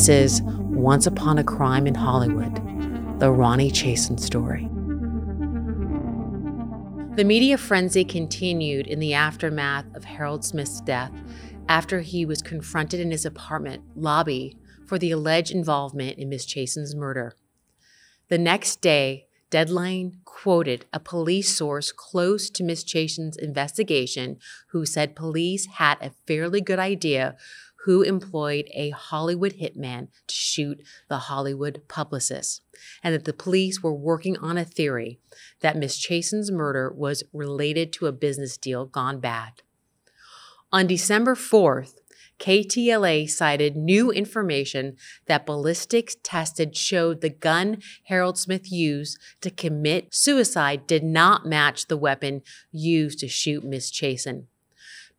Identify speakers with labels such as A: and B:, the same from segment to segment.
A: This is Once Upon a Crime in Hollywood, the Ronni Chasen story. The media frenzy continued in the aftermath of Harold Smith's death after he was confronted in his apartment lobby for the alleged involvement in Miss Chasen's murder. The next day, Deadline quoted a police source close to Miss Chasen's investigation who said police had a fairly good idea who employed a Hollywood hitman to shoot the Hollywood publicist, and that the police were working on a theory that Miss Chasen's murder was related to a business deal gone bad. On December 4th, KTLA cited new information that ballistics tested showed the gun Harold Smith used to commit suicide did not match the weapon used to shoot Miss Chasen.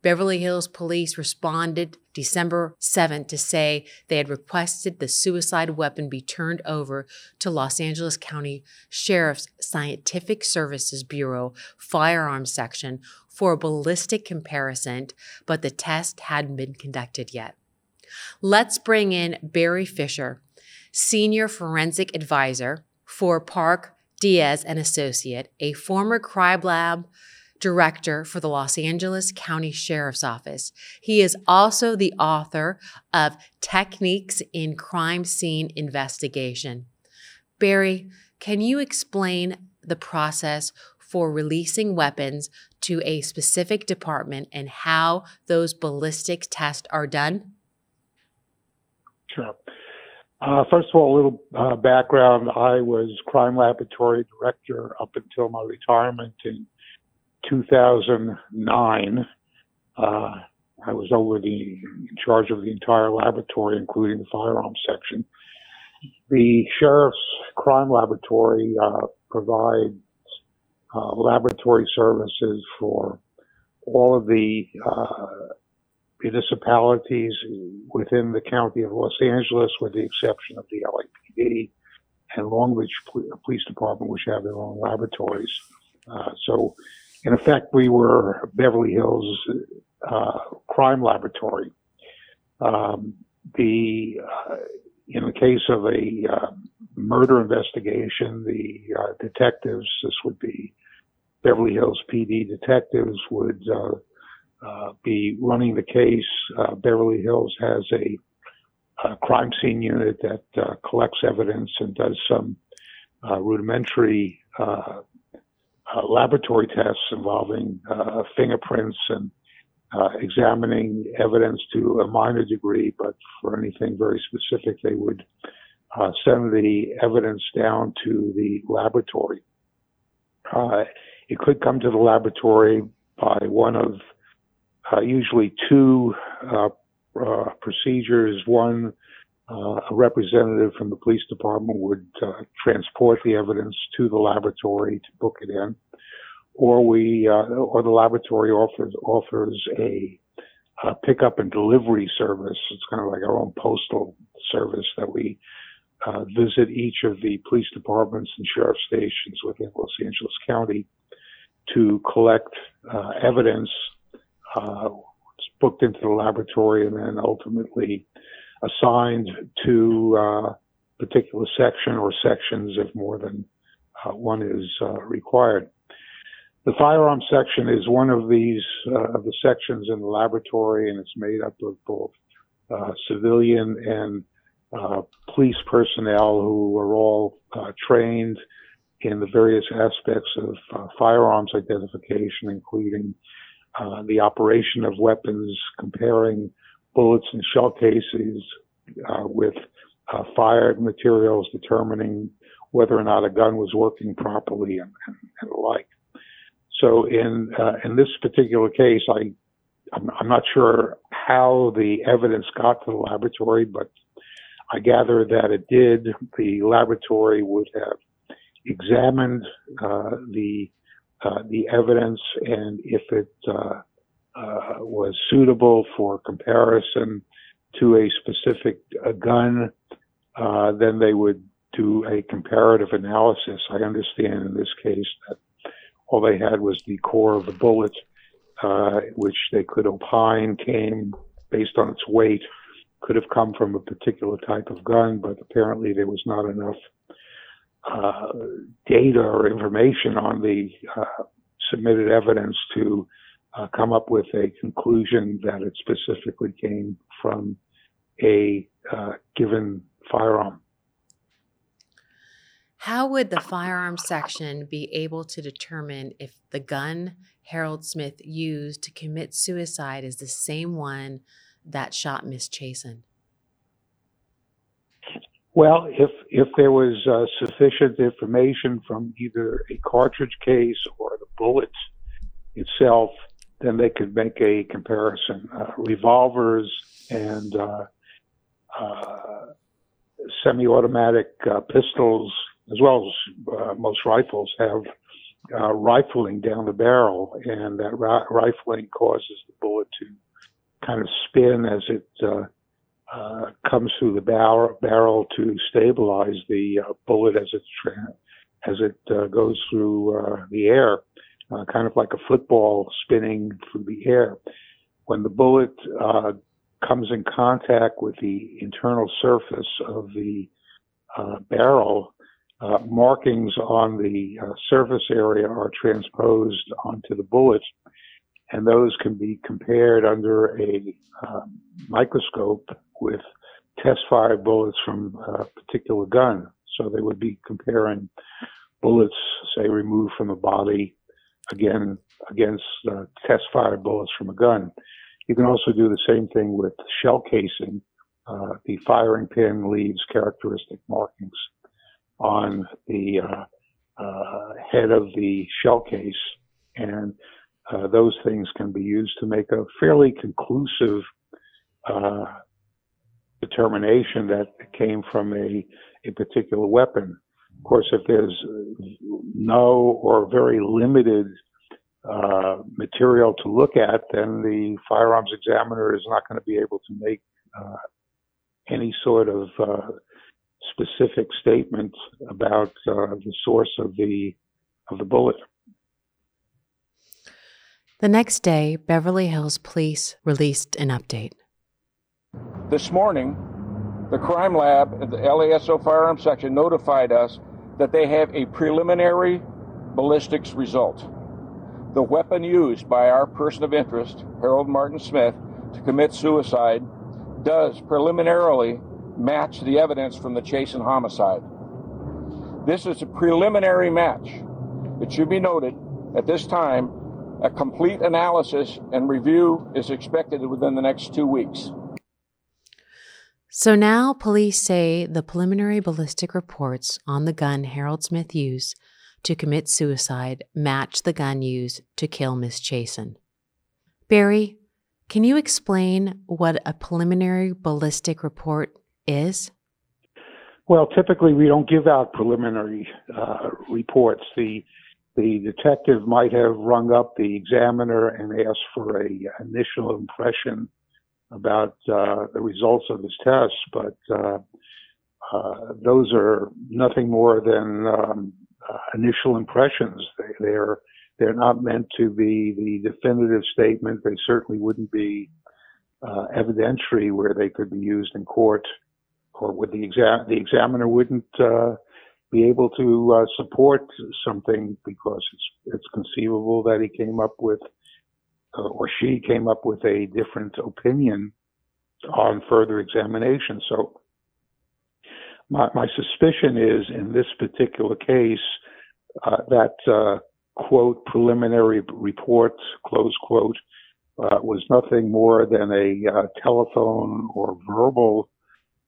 A: Beverly Hills police responded December 7th to say they had requested the suicide weapon be turned over to Los Angeles County Sheriff's Scientific Services Bureau firearms section for a ballistic comparison, but the test hadn't been conducted yet. Let's bring in Barry Fisher, senior forensic advisor for Park Dietz and Associate, a former crime lab director for the Los Angeles County Sheriff's Office. He is also the author of Techniques in Crime Scene Investigation. Barry, can you explain the process for releasing weapons to a specific department and how those ballistic tests are done?
B: Sure. Uh, first of all, a little uh, background. I was crime laboratory director up until my retirement in 2009. Uh, I was over the in charge of the entire laboratory, including the firearms section. The sheriff's crime laboratory uh, provides uh, laboratory services for all of the uh, municipalities within the county of Los Angeles, with the exception of the LAPD and Long Beach Police Department, which have their own laboratories. Uh, so in effect, we were Beverly Hills uh, crime laboratory. Um, the uh, in the case of a uh, murder investigation, the uh, detectives, this would be Beverly Hills PD detectives, would uh, uh, be running the case. Beverly Hills has a, a, crime scene unit that collects evidence and does some rudimentary uh, laboratory tests involving uh, fingerprints and uh, examining evidence to a minor degree, but for anything very specific, they would uh, send the evidence down to the laboratory. Uh, it could come to the laboratory by one of usually two procedures. One uh, a representative from the police department would uh, transport the evidence to the laboratory to book it in, or we, uh, or the laboratory offers offers a, a pickup and delivery service. It's kind of like our own postal service that we uh, visit each of the police departments and sheriff stations within Los Angeles County to collect uh, evidence. Uh, it's booked into the laboratory and then ultimately assigned to a uh, particular section or sections if more than uh, one is required. The firearm section is one of these uh, of the sections in the laboratory, and it's made up of both uh, civilian and uh, police personnel who are all trained in the various aspects of firearms identification, including the operation of weapons, comparing bullets and shell cases uh, with uh, fired materials, determining whether or not a gun was working properly and, and, and the like. So in uh, in this particular case, I I'm, I'm, not sure how the evidence got to the laboratory, but I gather that it did. The laboratory would have examined uh, the uh, the evidence, and if it uh, uh, was suitable for comparison to a specific uh, gun, then they would do a comparative analysis. I understand in this case that all they had was the core of the bullet, uh, which they could opine came based on its weight could have come from a particular type of gun, but apparently there was not enough uh, data or information on the uh, submitted evidence to uh, come up with a conclusion that it specifically came from a uh, given firearm.
A: How would the firearms section be able to determine if the gun Harold Smith used to commit suicide is the same one that shot Miss Chasen?
B: Well, if if there was uh, sufficient information from either a cartridge case or the bullet itself, then they could make a comparison. Uh, revolvers and uh, uh semi-automatic uh, pistols, as well as uh, most rifles, have rifling down the barrel, and that rifling causes the bullet to kind of spin as it uh, comes through the barrel, barrel to stabilize the uh, bullet as it tra- as it uh, goes through uh, the air, uh, kind of like a football spinning through the air. When the bullet comes in contact with the internal surface of the barrel, markings on the surface area are transposed onto the bullet and those can be compared under a um, microscope with test fire bullets from a particular gun. So they would be comparing bullets, say, removed from a body, again against uh, test fire bullets from a gun. You can also do the same thing with shell casing. Uh, the firing pin leaves characteristic markings on the uh, uh head of the shell case, and uh, those things can be used to make a fairly conclusive determination that came from a, a particular weapon. Of course, if there's no or very limited uh, material to look at, then the firearms examiner is not going to be able to make uh, any sort of uh, specific statement about uh, the source of the of the bullet.
A: The next day, Beverly Hills police released an update.
C: This morning, the crime lab at the LASO firearms section notified us that they have a preliminary ballistics result. The weapon used by our person of interest, Harold Martin Smith, to commit suicide does preliminarily match the evidence from the Chasen homicide. This is a preliminary match. It should be noted at this time a complete analysis and review is expected within the next two weeks.
A: So now police say the preliminary ballistic reports on the gun Harold Smith used to commit suicide match the gun used to kill Miss Chasen. Barry, can you explain what a preliminary ballistic report is?
B: Well, typically we don't give out preliminary uh, reports. The the detective might have rung up the examiner and asked for a initial impression about uh, the results of his tests, but uh, uh, those are nothing more than um, uh, initial impressions. They, they're they're not meant to be the definitive statement. They certainly wouldn't be uh, evidentiary where they could be used in court, or would the exam the examiner wouldn't uh, be able to uh, support something because it's it's conceivable that he came up with uh, or she came up with a different opinion on further examination. So my, my suspicion is in this particular case uh, that uh, quote preliminary report close quote uh, was nothing more than a telephone or verbal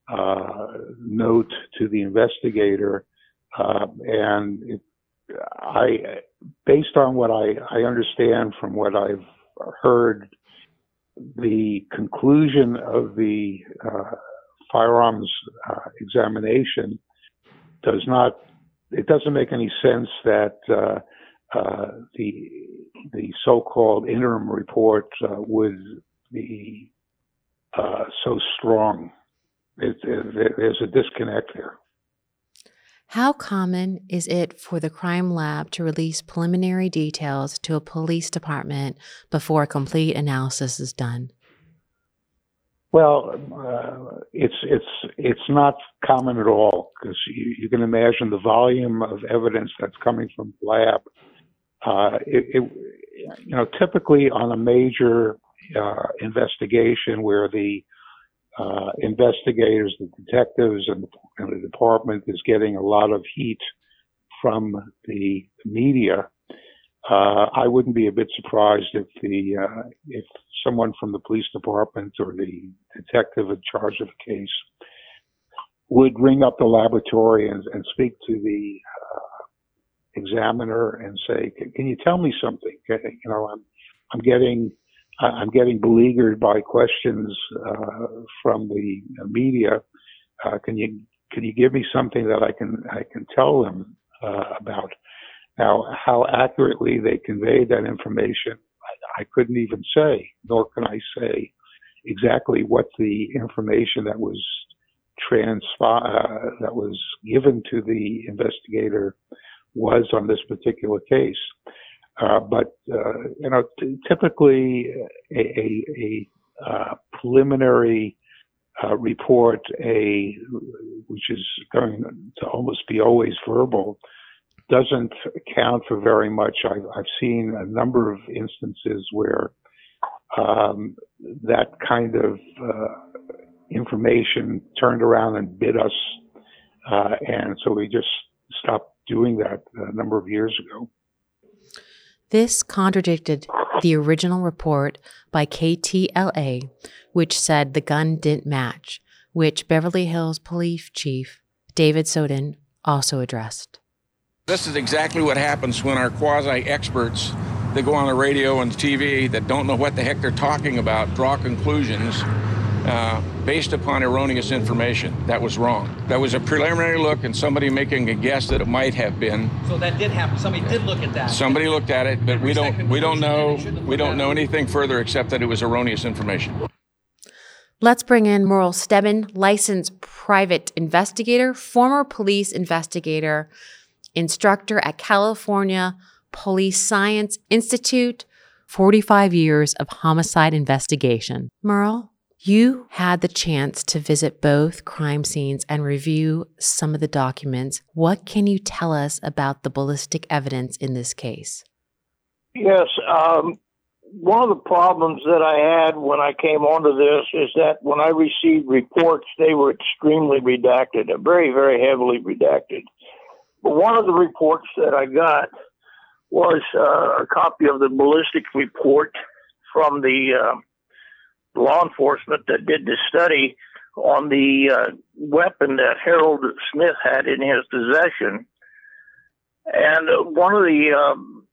B: note to the investigator uh, and it, I, based on what I, I understand from what I've heard, the conclusion of the uh, firearms uh, examination does not. It doesn't make any sense that uh, uh the the so-called interim report uh, would be uh, so strong. It, it, there's a disconnect there.
A: How common is it for the crime lab to release preliminary details to a police department before a complete analysis is done?
B: Well, uh, it's it's it's not common at all because you, you, can imagine the volume of evidence that's coming from the lab. Uh, it, it, you know, typically on a major uh, investigation where the uh, investigators, the detectives, and the, and the, department is getting a lot of heat from the media. Uh, I wouldn't be a bit surprised if the uh, if someone from the police department or the detective in charge of the case would ring up the laboratory and, and speak to the uh, examiner and say, can, "Can you tell me something? You know, I'm I'm getting I'm getting beleaguered by questions uh, from the media. Uh, can you can you give me something that I can I can tell them uh, about? Now, how accurately they conveyed that information, I, I couldn't even say, nor can I say exactly what the information that was transfer uh, that was given to the investigator was on this particular case. Uh, but uh, you know, t- typically a, a, a uh, preliminary uh, report, a which is going to almost be always verbal, doesn't count for very much. I've, I've seen a number of instances where um, that kind of uh, information turned around and bit us, uh, and so we just stopped doing that a number of years ago.
A: This contradicted the original report by KTLA, which said the gun didn't match, which Beverly Hills Police Chief David Snowden also addressed.
C: This is exactly what happens when our quasi experts that go on the radio and TV that don't know what the heck they're talking about draw conclusions uh, based upon erroneous information. That was wrong. That was a preliminary look and somebody making a guess that it might have been.
D: So that did happen. Somebody did look at that.
C: Somebody looked at it, but we don't we don't know we don't know anything further except that it was erroneous information.
A: Let's bring in Myrl Stebens, licensed private investigator, former police investigator, instructor at California Police Science Institute, 45 years of homicide investigation. Myrl, you had the chance to visit both crime scenes and review some of the documents. What can you tell us about the ballistic evidence in this case?
E: Yes. Um, one of the problems that I had when I came onto this is that when I received reports, they were extremely redacted, very, very heavily redacted. But one of the reports that I got was uh, a copy of the ballistic report from the uh, law enforcement that did the study on the uh, weapon that Harold Smith had in his possession. And one of the um,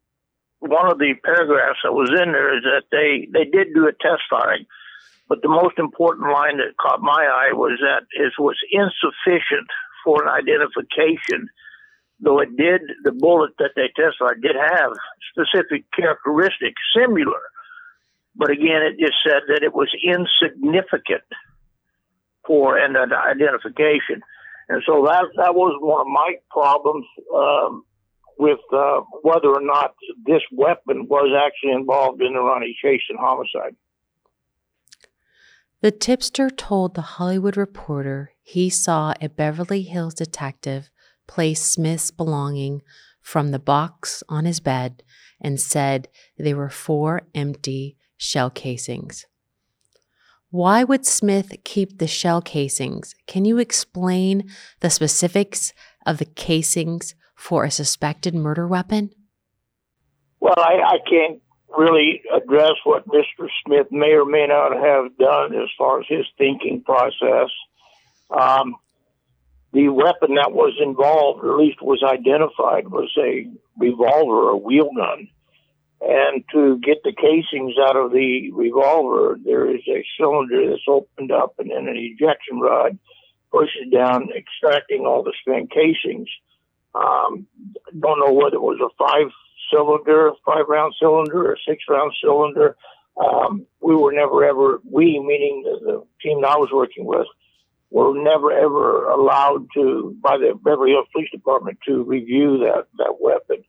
E: one of the paragraphs that was in there is that they they did do a test firing, but the most important line that caught my eye was that it was insufficient for an identification though it did, the bullet that they tested did have specific characteristics similar. But again, it just said that it was insignificant for an identification. And so that, that was one of my problems um, with uh, whether or not this weapon was actually involved in the Ronni Chasen homicide.
A: The tipster told the Hollywood Reporter he saw a Beverly Hills detective place Smith's belonging from the box on his bed and said they were four empty shell casings. Why would Smith keep the shell casings? Can you explain the specifics of the casings for a suspected murder weapon?
E: Well, I, I can't really address what Mr. Smith may or may not have done as far as his thinking process. Um, the weapon that was involved, or at least was identified, was a revolver, a wheel gun. And to get the casings out of the revolver, there is a cylinder that's opened up and then an ejection rod pushes down, extracting all the spent casings. Um, don't know whether it was a five cylinder, five round cylinder, or six round cylinder. Um, we were never ever, we meaning the, the team I was working with, were never ever allowed to by the Beverly Hills Police Department to review that that weapon.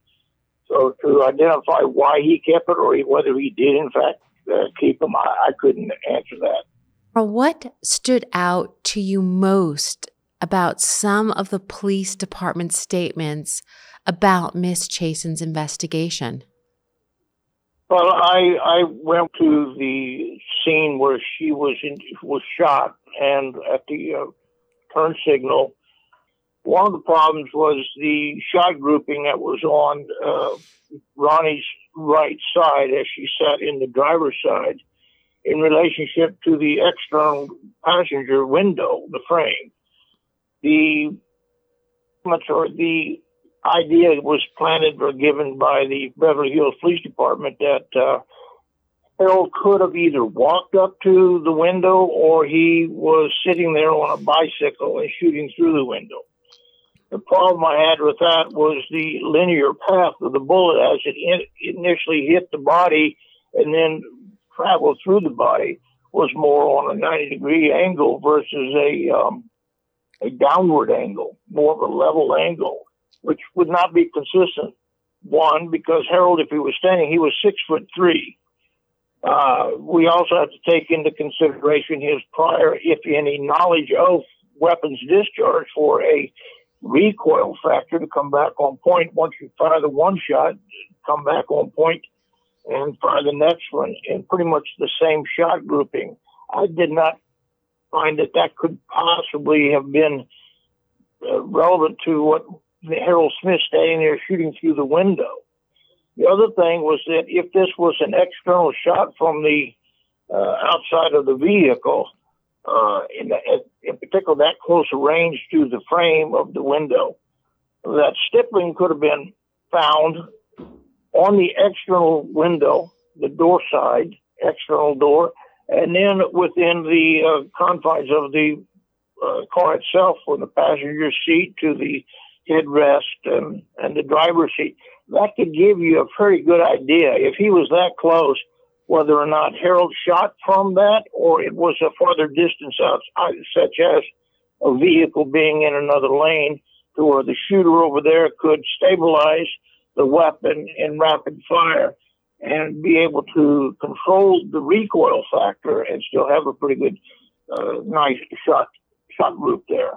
E: So to identify why he kept it or whether he did in fact uh, keep them, I, I couldn't answer that.
A: What stood out to you most about some of the police department statements about Miss Chasen's investigation?
E: Well, I I went to the scene where she was in, was shot, and at the uh, turn signal, one of the problems was the shot grouping that was on uh, Ronni's right side as she sat in the driver's side in relationship to the external passenger window, the frame. The or the idea was planted or given by the Beverly Hills Police Department that uh, Harold could have either walked up to the window or he was sitting there on a bicycle and shooting through the window. The problem I had with that was the linear path of the bullet as it in- initially hit the body and then traveled through the body was more on a 90 degree angle versus a um, a downward angle, more of a level angle, which would not be consistent. One, because Harold, if he was standing, he was six foot three. Uh, we also have to take into consideration his prior, if any, knowledge of weapons discharge for a recoil factor to come back on point. Once you fire the one shot, come back on point and fire the next one in pretty much the same shot grouping. I did not find that that could possibly have been uh, relevant to what Harold Smith standing there shooting through the window. The other thing was that if this was an external shot from the uh, outside of the vehicle, uh, in, the, in particular that close range to the frame of the window. That stippling could have been found on the external window, the door side, external door, and then within the uh, confines of the uh, car itself, from the passenger seat to the headrest and, and the driver's seat. That could give you a pretty good idea. If he was that close, whether or not Harold shot from that or it was a farther distance out, such as a vehicle being in another lane to where the shooter over there could stabilize the weapon in rapid fire and be able to control the recoil factor and still have a pretty good, uh, nice shot shot group there.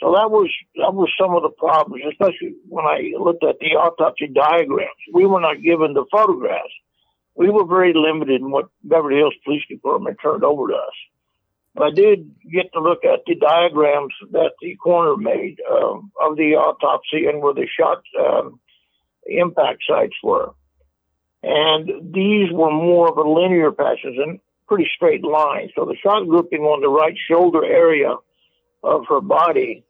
E: So that was that was some of the problems, especially when I looked at the autopsy diagrams. We were not given the photographs we were very limited in what Beverly Hills Police Department turned over to us. I did get to look at the diagrams that the coroner made um, of the autopsy and where the shot um, impact sites were. And these were more of a linear passage and pretty straight line. So the shot grouping on the right shoulder area of her body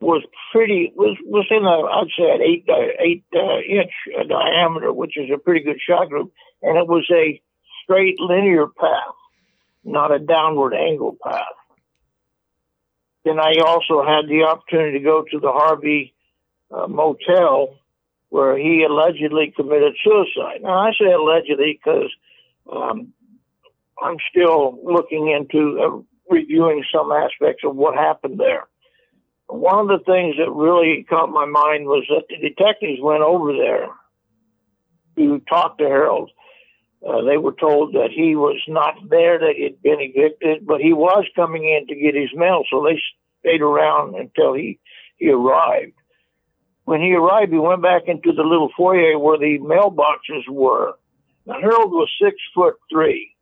E: was pretty was was in a I'd say an eight uh, eight uh, inch diameter, which is a pretty good shot group, and it was a straight linear path, not a downward angle path. Then I also had the opportunity to go to the Harvey uh, Motel, where he allegedly committed suicide. Now I say allegedly because um, I'm still looking into uh, reviewing some aspects of what happened there one of the things that really caught my mind was that the detectives went over there to talk to Harold. Uh, they were told that he was not there, that he'd been evicted, but he was coming in to get his mail, so they stayed around until he, he arrived. When he arrived, he went back into the little foyer where the mailboxes were. Now, Harold was six foot three.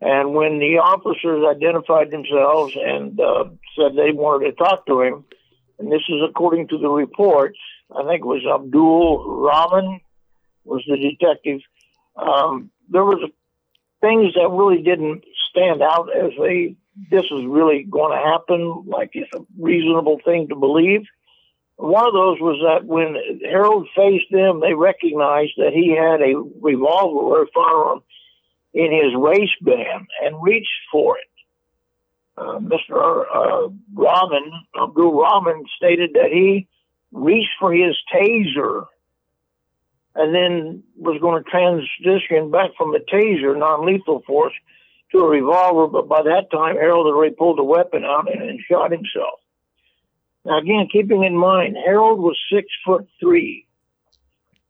E: And when the officers identified themselves and uh, said they wanted to talk to him, and this is according to the reports, I think it was Abdul Rahman was the detective. Um, there was things that really didn't stand out as they this is really going to happen, like it's a reasonable thing to believe. One of those was that when Harold faced them, they recognized that he had a revolver or firearm in his waistband and reached for it. Uh, Mr. Uh, Rahman, Abdul Rahman, stated that he reached for his taser and then was going to transition back from the taser, non-lethal force, to a revolver. But by that time, Harold had already pulled the weapon out and, and shot himself. Now, again, keeping in mind, Harold was six foot three.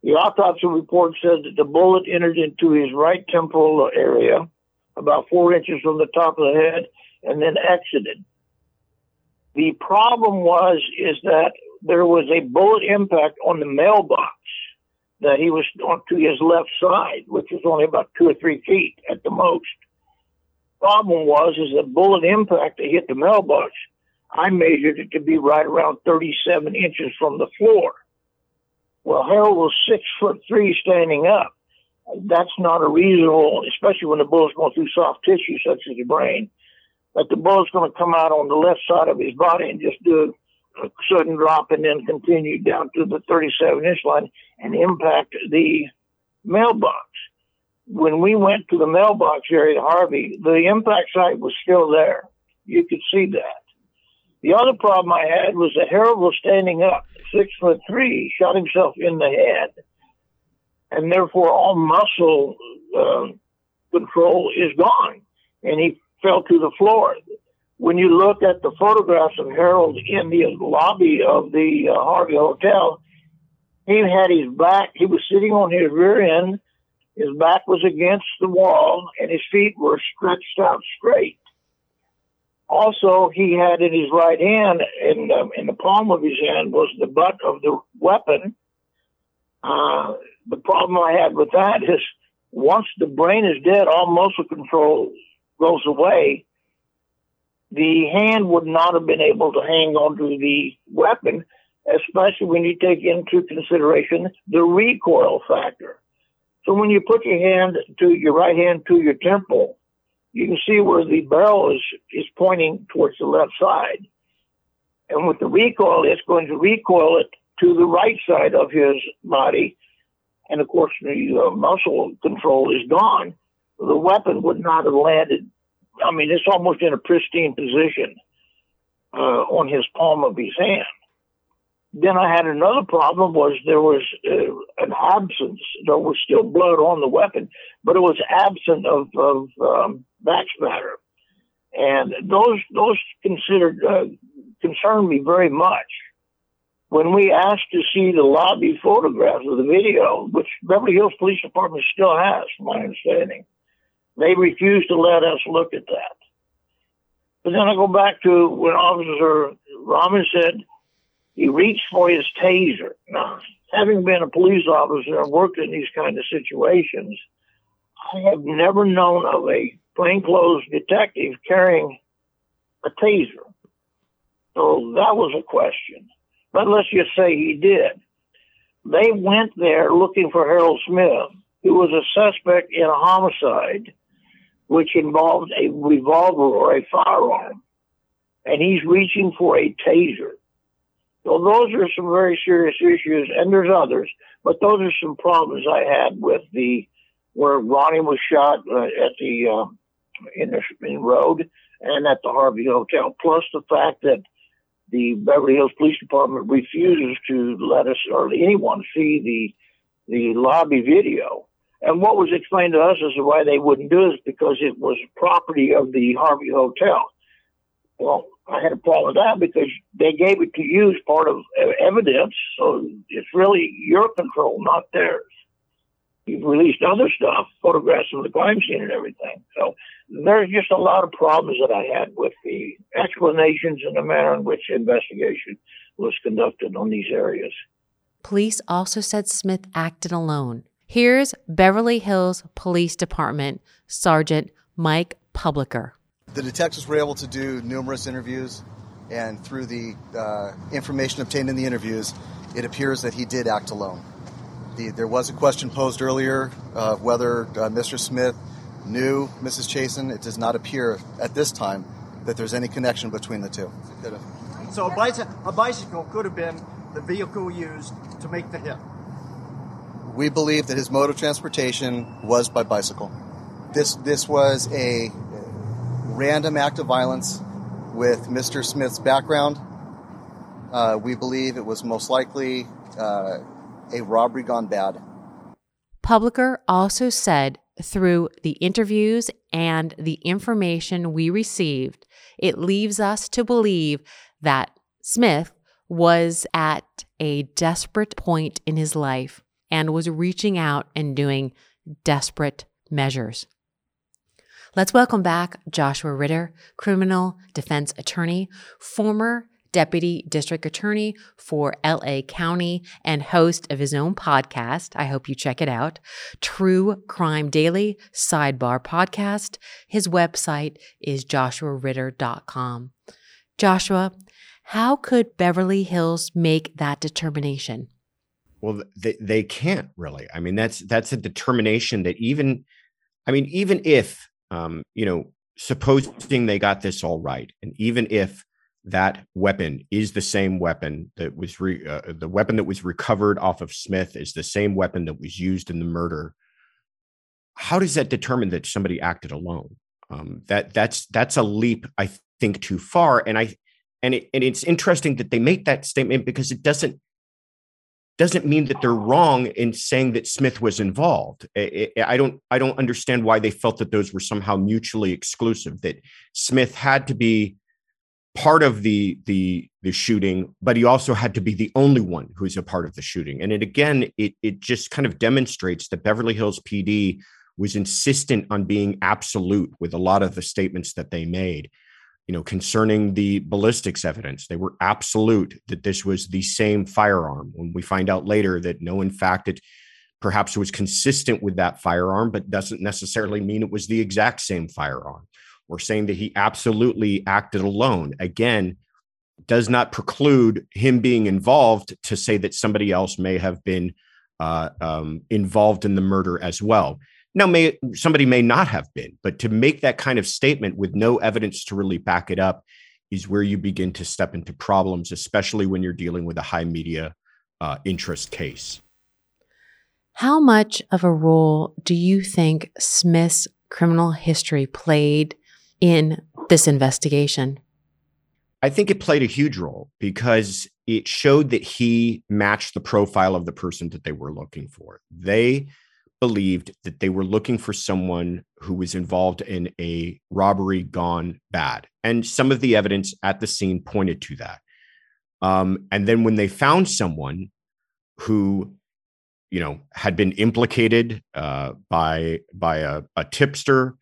E: The autopsy report says that the bullet entered into his right temporal area, about four inches from the top of the head, and then exited. The problem was is that there was a bullet impact on the mailbox that he was on to his left side, which was only about two or three feet at the most. Problem was is the bullet impact that hit the mailbox. I measured it to be right around 37 inches from the floor. Well, Harold was six foot three standing up. That's not a reasonable, especially when the bullet's going through soft tissue such as the brain, that the bullet's going to come out on the left side of his body and just do a sudden drop and then continue down to the 37 inch line and impact the mailbox. When we went to the mailbox area, Harvey, the impact site was still there. You could see that. The other problem I had was that Harold was standing up, six foot three, shot himself in the head, and therefore all muscle uh, control is gone, and he fell to the floor. When you look at the photographs of Harold in the lobby of the uh, Harvey Hotel, he had his back, he was sitting on his rear end, his back was against the wall, and his feet were stretched out straight. Also, he had in his right hand, in the, in the palm of his hand, was the butt of the weapon. Uh, the problem I had with that is once the brain is dead, all muscle control goes away. The hand would not have been able to hang onto the weapon, especially when you take into consideration the recoil factor. So when you put your hand to your right hand to your temple, you can see where the barrel is, is pointing towards the left side. And with the recoil, it's going to recoil it to the right side of his body. And of course, the uh, muscle control is gone. The weapon would not have landed. I mean, it's almost in a pristine position uh, on his palm of his hand. Then I had another problem was there was uh, an absence. There was still blood on the weapon, but it was absent of, of um, back spatter. And those, those considered, uh, concerned me very much. When we asked to see the lobby photographs of the video, which Beverly Hills Police Department still has, from my understanding, they refused to let us look at that. But then I go back to when Officer Rahman said he reached for his taser. Now, having been a police officer and worked in these kind of situations, I have never known of a plainclothes detective carrying a taser. So that was a question. But let's just say he did. They went there looking for Harold Smith, who was a suspect in a homicide which involved a revolver or a firearm. And he's reaching for a taser. So those are some very serious issues, and there's others, but those are some problems I had with the where Ronni was shot uh, at the uh, in the Spring Road and at the Harvey Hotel, plus the fact that the Beverly Hills Police Department refuses to let us or anyone see the the lobby video. And what was explained to us as to why they wouldn't do is because it was property of the Harvey Hotel. Well, I had a problem with that because they gave it to you as part of evidence, so it's really your control, not theirs you've released other stuff, photographs of the crime scene and everything. So there's just a lot of problems that I had with the explanations and the manner in which investigation was conducted on these areas.
A: Police also said Smith acted alone. Here's Beverly Hills Police Department Sergeant Mike Publicker.
F: The detectives were able to do numerous interviews, and through the uh, information obtained in the interviews, it appears that he did act alone. The, there was a question posed earlier of whether uh, Mr. Smith knew Mrs. Chasen. It does not appear at this time that there's any connection between the two.
G: So a, bicycle, a bicycle could have been the vehicle used to make the hit.
F: We believe that his mode of transportation was by bicycle. This this was a random act of violence with Mr. Smith's background. Uh, we believe it was most likely uh, a robbery gone bad.
A: Publicker also said through the interviews and the information we received, it leaves us to believe that Smith was at a desperate point in his life and was reaching out and doing desperate measures. Let's welcome back Joshua Ritter, criminal defense attorney, former deputy district attorney for LA County and host of his own podcast. I hope you check it out True Crime Daily Sidebar Podcast. His website is joshuaritter.com. Joshua, how could Beverly Hills make that determination?
H: Well, they, they can't really. I mean, that's that's a determination that even, I mean, even if, um, you know, supposing they got this all right, and even if that weapon is the same weapon that was re, uh, the weapon that was recovered off of Smith is the same weapon that was used in the murder. How does that determine that somebody acted alone? Um, that that's that's a leap, I think, too far. And I and it, and it's interesting that they make that statement because it doesn't doesn't mean that they're wrong in saying that Smith was involved. I don't I don't understand why they felt that those were somehow mutually exclusive. That Smith had to be part of the the the shooting, but he also had to be the only one who's a part of the shooting. And it again, it it just kind of demonstrates that Beverly Hills PD was insistent on being absolute with a lot of the statements that they made. You know, concerning the ballistics evidence, they were absolute that this was the same firearm. When we find out later that no, in fact, it perhaps was consistent with that firearm, but doesn't necessarily mean it was the exact same firearm or saying that he absolutely acted alone. Again, does not preclude him being involved to say that somebody else may have been uh, um, involved in the murder as well. Now, may somebody may not have been, but to make that kind of statement with no evidence to really back it up is where you begin to step into problems, especially when you're dealing with a high media uh, interest case.
A: How much of a role do you think Smith's criminal history played in this investigation?
H: I think it played a huge role because it showed that he matched the profile of the person that they were looking for. They believed that they were looking for someone who was involved in a robbery gone bad. And some of the evidence at the scene pointed to that. Um, and then when they found someone who, you know, had been implicated uh, by by a, a tipster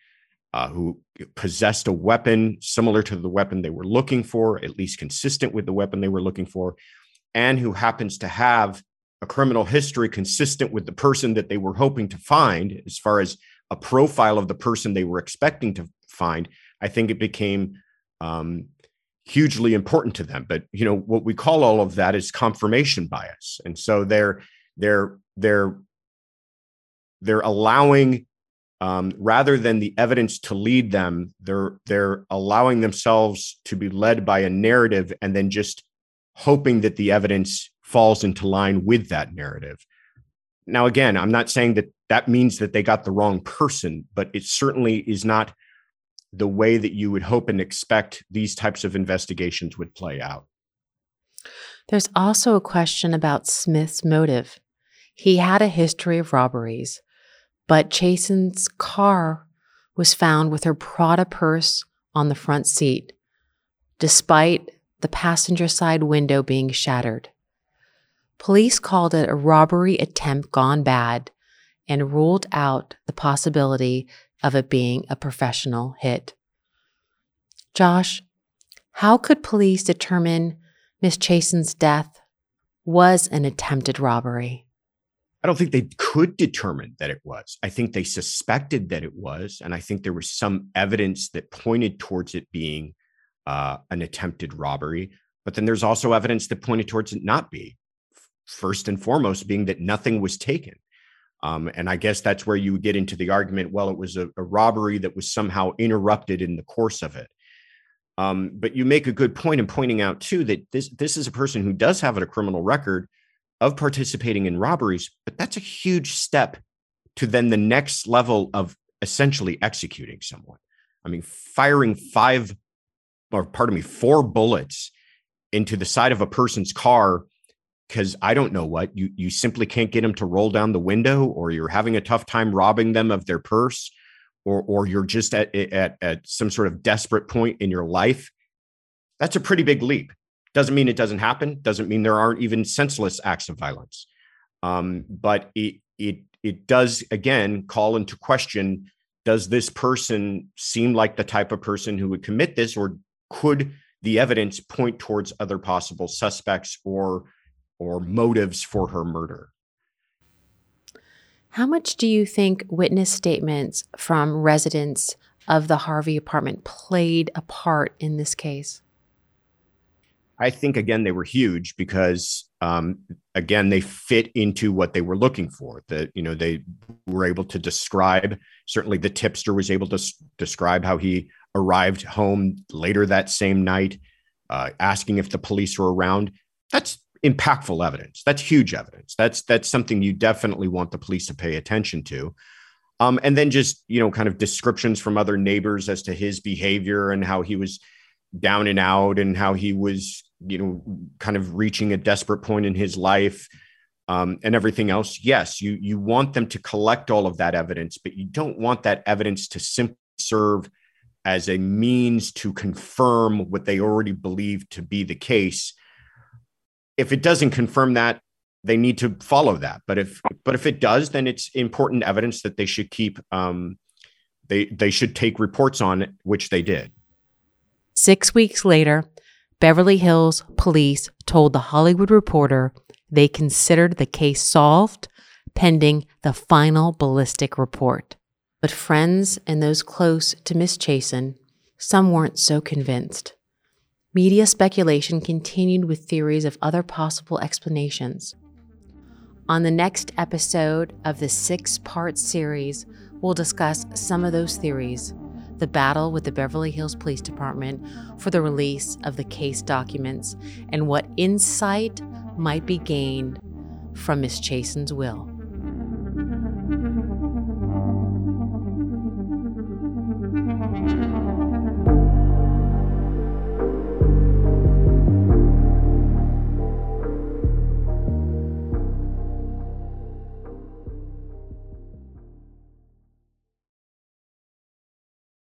H: uh, who possessed a weapon similar to the weapon they were looking for, at least consistent with the weapon they were looking for, and who happens to have a criminal history consistent with the person that they were hoping to find, as far as a profile of the person they were expecting to find, I think it became um, hugely important to them. But you know what we call all of that is confirmation bias, and so they're they're they're they're allowing um, rather than the evidence to lead them, they're they're allowing themselves to be led by a narrative and then just hoping that the evidence falls into line with that narrative. Now, again, I'm not saying that that means that they got the wrong person, but it certainly is not the way that you would hope and expect these types of investigations would play out.
A: There's also a question about Smith's motive. He had a history of robberies but Chasen's car was found with her Prada purse on the front seat, despite the passenger side window being shattered. Police called it a robbery attempt gone bad and ruled out the possibility of it being a professional hit. Josh, how could police determine Miss Chasen's death was an attempted robbery?
H: I don't think they could determine that it was. I think they suspected that it was. And I think there was some evidence that pointed towards it being uh, an attempted robbery. But then there's also evidence that pointed towards it not being. First and foremost, being that nothing was taken. Um, and I guess that's where you get into the argument well, it was a, a robbery that was somehow interrupted in the course of it. Um, but you make a good point in pointing out, too, that this, this is a person who does have a criminal record of participating in robberies, but that's a huge step to then the next level of essentially executing someone. I mean, firing five, or pardon me, four bullets into the side of a person's car because I don't know what you you simply can't get them to roll down the window, or you're having a tough time robbing them of their purse, or or you're just at at at some sort of desperate point in your life. That's a pretty big leap. Doesn't mean it doesn't happen. Doesn't mean there aren't even senseless acts of violence. Um, but it it it does again call into question does this person seem like the type of person who would commit this, or could the evidence point towards other possible suspects or or motives for her murder?
A: How much do you think witness statements from residents of the Harvey apartment played a part in this case?
H: I think again they were huge because um, again they fit into what they were looking for. That you know they were able to describe. Certainly, the tipster was able to s- describe how he arrived home later that same night, uh, asking if the police were around. That's impactful evidence. That's huge evidence. That's that's something you definitely want the police to pay attention to. Um, and then just you know kind of descriptions from other neighbors as to his behavior and how he was down and out and how he was you know kind of reaching a desperate point in his life um, and everything else yes you you want them to collect all of that evidence but you don't want that evidence to simply serve as a means to confirm what they already believe to be the case if it doesn't confirm that they need to follow that but if but if it does then it's important evidence that they should keep um, they they should take reports on it, which they did
A: Six weeks later, Beverly Hills police told the Hollywood Reporter they considered the case solved pending the final ballistic report. But friends and those close to Miss Chasen, some weren't so convinced. Media speculation continued with theories of other possible explanations. On the next episode of the six part series, we'll discuss some of those theories the battle with the Beverly Hills Police Department for the release of the case documents, and what insight might be gained from Miss Chasen's will.